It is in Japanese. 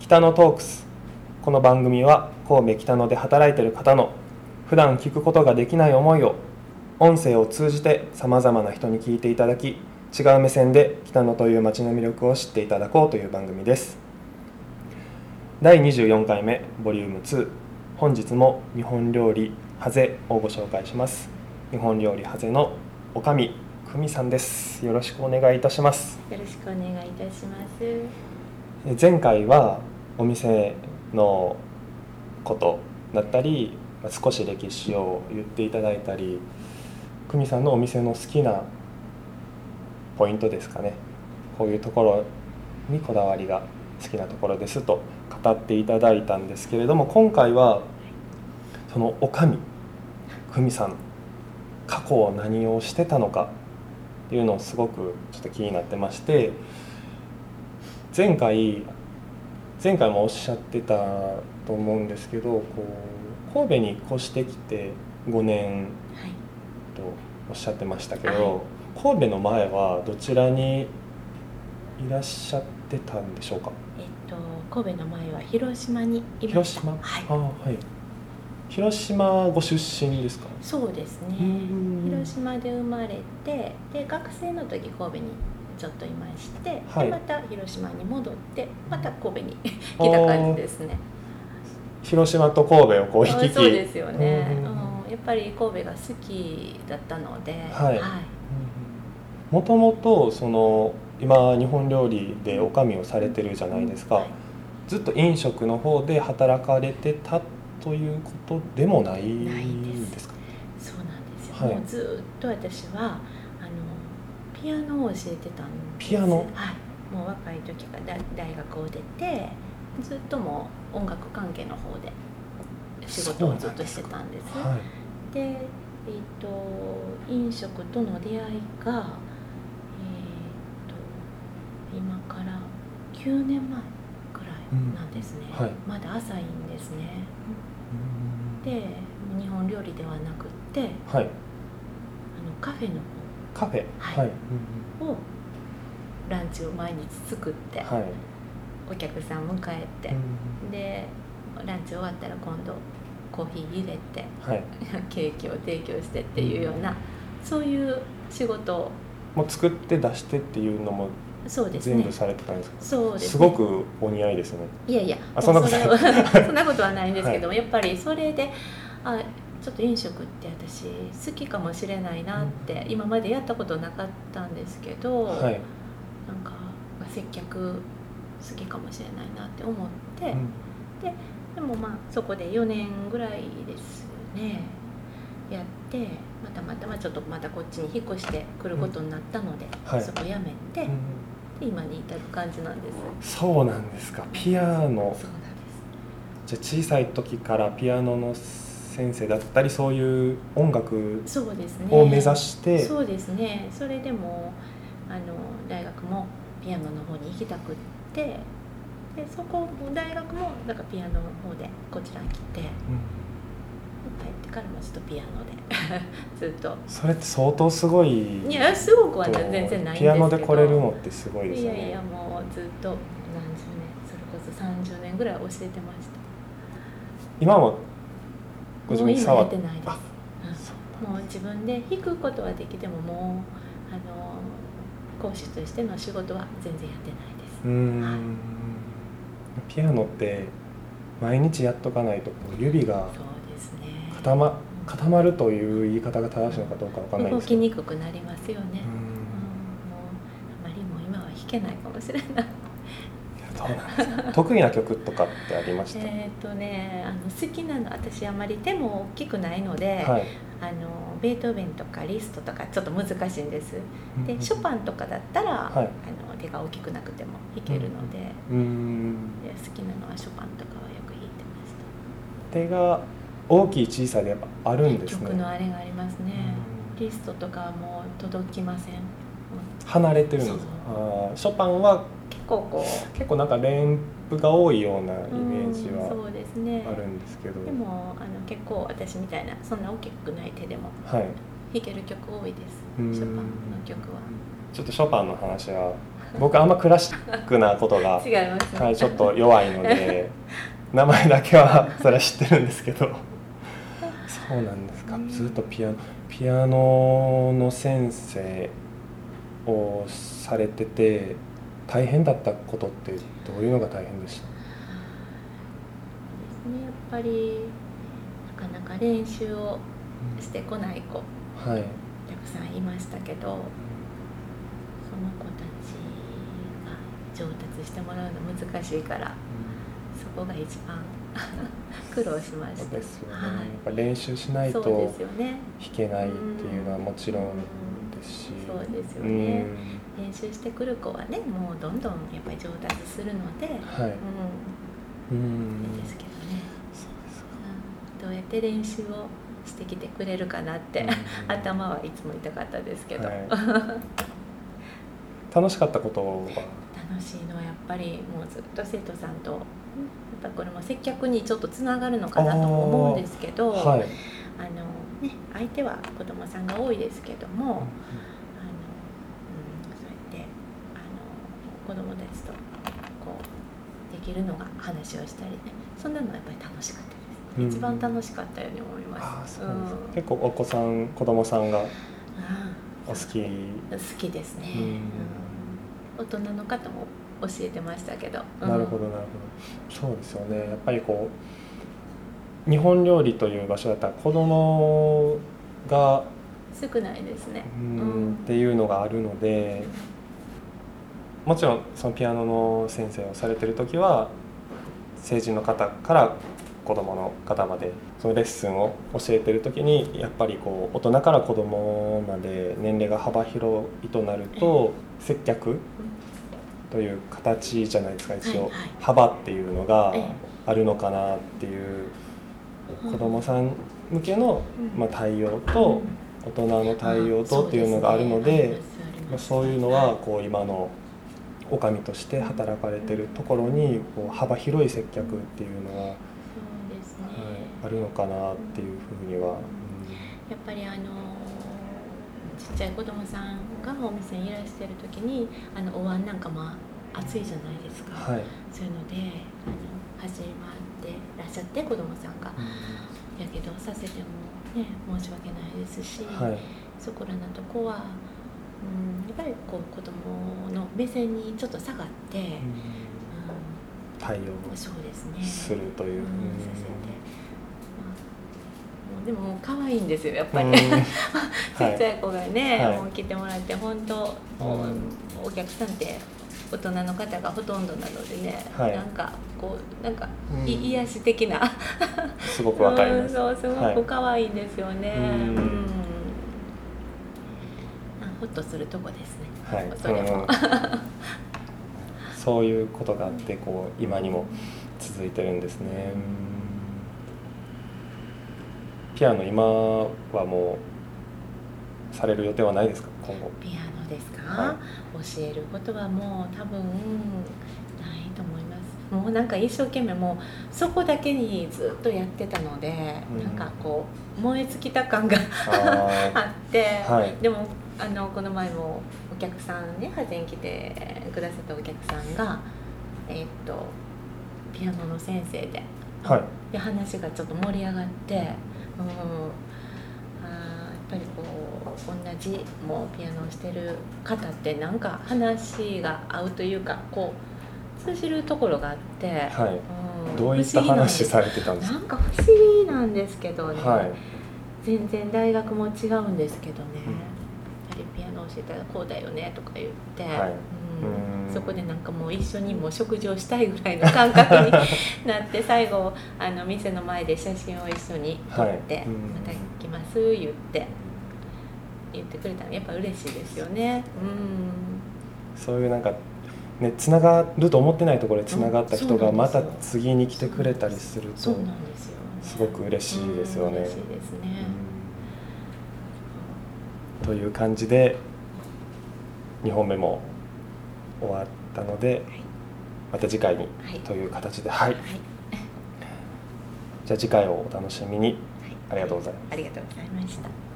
北野トークス。この番組は神戸北野で働いている方の普段聞くことができない思いを音声を通じてさまざまな人に聞いていただき違う目線で北野という街の魅力を知っていただこうという番組です。第24回目ボリューム2本日も日本料理ハゼをご紹介します。日本料理ハゼのおかみ久美さんです。よろしくお願いいたします。よろしくお願いいたします。前回はお店のことだったり少し歴史を言っていただいたり久美さんのお店の好きなポイントですかね。こういうところにこだわりが好きなところですと語っていただいたんですけれども今回はそのおかみ久美さん過去は何をしてたのかっていうのをすごくちょっと気になってまして前回前回もおっしゃってたと思うんですけどこう神戸に越してきて5年はい。とおっしゃってましたけはど神戸の前はどちらにいらっしゃってたんでしょうか？えっと神戸の前は広島に。広島？はいあ。はい広島ご出身ですか？そうですね。うん広島で生まれて、で学生の時神戸にちょっといまして、はい。でまた広島に戻って、また神戸に 来た感じですね。広島と神戸をこう行きそうですよね。ううんん、やっぱり神戸が好きだったので、はい。もともとその今日本料理でおかみをされてるじゃないですか、はいずっと飲食の方で働かれてたということでもないないですですかそうなんです。よ。はい。もうずっと私はあのピアノを教えてたんです。ピアノ？はい。もう若い時から大大学を出てずっともう音楽関係の方で仕事をずっとしてたんです。はいで、えっ、と飲食との出会いがえっ、と今から9年前くらいなんですね。うんはいまだ浅いんですね。うんで日本料理ではなくってはいあのカフェのカフェ。はい。をランチを毎日作って、はい。お客さん迎えて、でランチ終わったら今度コーヒー入れてはい。ケーキを提供してっていうような、そういう仕事を。もう作って出してっていうのもそうですね。全部されてたんですか？そうですね。すごくお似合いですね。いやいや。あそんなことは そんなことはないんですけども、やっぱりそれであちょっと飲食って私好きかもしれないなって、今までやったことなかったんですけど、はい。なんか接客好きかもしれないなって思って、うん。でもまあそこで4年ぐらいですねやってまたまたまちょっとまたこっちに引っ越してくることになったので、はい。そこ辞めて、うん。で今に至る感じなんです。そうなんですか。ピアノ。そうなんです。じゃあ小さい時からピアノの先生だったりそういう音楽そうですね。を目指して、そうですね。それでもあの大学もピアノの方に行きたくってでそこ大学もだからピアノの方でこちらに来て帰ってからもちょっとピアノで ずっと。それって相当すごいいやすごくはね全然ないんですけど。ピアノで来れるのってすごいですよね。いやいやもうずっと何十年それこそ30年ぐらい教えてました。今もご自もう今分で触ってないですもう自分で弾くことはできてももうあの講師としての仕事は全然やってないです。うーん。ピアノって毎日やっとかないと指がそうですね。固ま固まるという言い方が正しいのかどうかわかんないですけど。動きにくくなりますよね、ううん。ん、もうあまりもう今は弾けないかもしれない得意な曲とかってありました、えっとねあの好きなの私あまり手も大きくないので、はい。あのベートーベンとかリストとかちょっと難しいんです。でショパンとかだったら、はい。あの手が大きくなくても弾けるので,、うーんで好きなのはショパンとかはよく弾いてました。手が大きい小さいでやっぱあるんですね曲のあれがありますね。うん。リストとかはもう届きません離れてるんですあーショパンは結構こ結構なんか連符が多いようなイうメージはあるんですけど、でもあの結構私みたいなそんな大きくない手でもはい。弾ける曲多いですうん。ショパンの曲は。ちょっとショパンの話は僕あんまクラシックなことが、違いますね、はい、ちょっと弱いので 名前だけはそれは知ってるんですけど。そうなんですか。ずっとピアノピアノの先生をされてて大変だったことってどういうのが大変でした？ですね。やっぱりなかなか練習をしてこない子はい。たくさんいましたけどその子たちが上達してもらうの難しいからそこが一番苦労しましそうたですよね、はい。やっぱ練習しないと弾けないっていうのはもちろんですしそうですようねん。練習してくる子はねもうどんどんやっぱり上達するので、はい、う、うん。んいいですけどね、そうですかう。んどうやって練習をしてきてくれるかなって、うん。頭はいつも痛かったですけど、はい。楽しかったことは？楽しいのはやっぱりもうずっと生徒さんとやっぱりこれも接客にちょっとつながるのかなとも思うんですけど、はい、あのね、相手は子どもさんが多いですけども、あのうん、そうやってあの子どもたちとこうできるのが話をしたりねそんなのはやっぱり楽しかったです、うん。一番楽しかったように思います。結構お子さん子供さんがあお好き、好きですね、うん。うん。大人の方も教えてましたけど、うん。なるほどなるほど。そうですよね。やっぱりこう日本料理という場所だったら子供が少ないですね。ううんんっていうのがあるのでもちろんそのピアノの先生をされてる時は成人の方から子供の方までそのレッスンを教えてる時にやっぱりこう大人から子供まで年齢が幅広いとなると接客という形じゃないですか一応、幅っていうのがええ。あるのかなっていううん。子供さん向けの、うん。まあ、対応と大人の対応とっていうのがあるので。まあ、そういうのはこう今の女将として働かれてるところにこう幅広い接客っていうのは、はい、あるのかなっていうふうには、やっぱりあのちっちゃい子供さんがお店にいらしてる時にあのお椀なんかも熱いじゃないですか、うんはい、そういうのであの始まってらっしゃって子供さんが。やけどさせてもね申し訳ないですし、はい、そこらのとこは、うん、やっぱりこう子供の目線にちょっと下がって、うん。対応そうですね。するという、うんさせて、でも可愛いんですよやっぱり、うん。ち っはい、ちゃい子がね、はい。もう来てもらって本当、もうお客さんって大人の方がほとんどなのでね、はい。なんかこうなんか、うん。い癒し的な。すごくわかります。うんそうすごはい。く可愛いんですよね、うん。うん。あほっとするとこですね、はい、それも、うんそういうことがあってこう今にも続いてるんですね。うん。ピアノ今はもうされる予定はないですか？今後。ピアノですか、は教えることはもう多分ないと思います。もうなんか一生懸命もうそこだけにずっとやってたので、うん。なんかこう燃え尽きた感があ あって、はい。でもあのこの前もお客さんね初に来てくださったお客さんがえーっとピアノの先生でーはい。で話がちょっと盛り上がって、うん、あーやっぱりこう同じもうピアノをしてる方ってなんか話が合うというかこう通じるところがあって、はい。うんどういった話されてたんですなんか？不思議なんですけどね、か。はい。全然大学も違うんですけどね、うん。ピアノ教えたらこうだよねとか言って、はい。うん。うん。そこでなんかもう一緒にもう食事をしたいぐらいの感覚に なって最後あの店の前で写真を一緒に撮って、また来ます言って言ってくれたのやっぱ嬉しいですよね。うん。そういうなんかねつながると思ってないところでつながった人がうんまた次に来てくれたりするとすごく嬉しいですよね。という感じで2本目も終わったのでまた次回にはい。という形ではい。はい。じゃあ次回をお楽しみに。はい。ありがとうございます。ありがとうございました。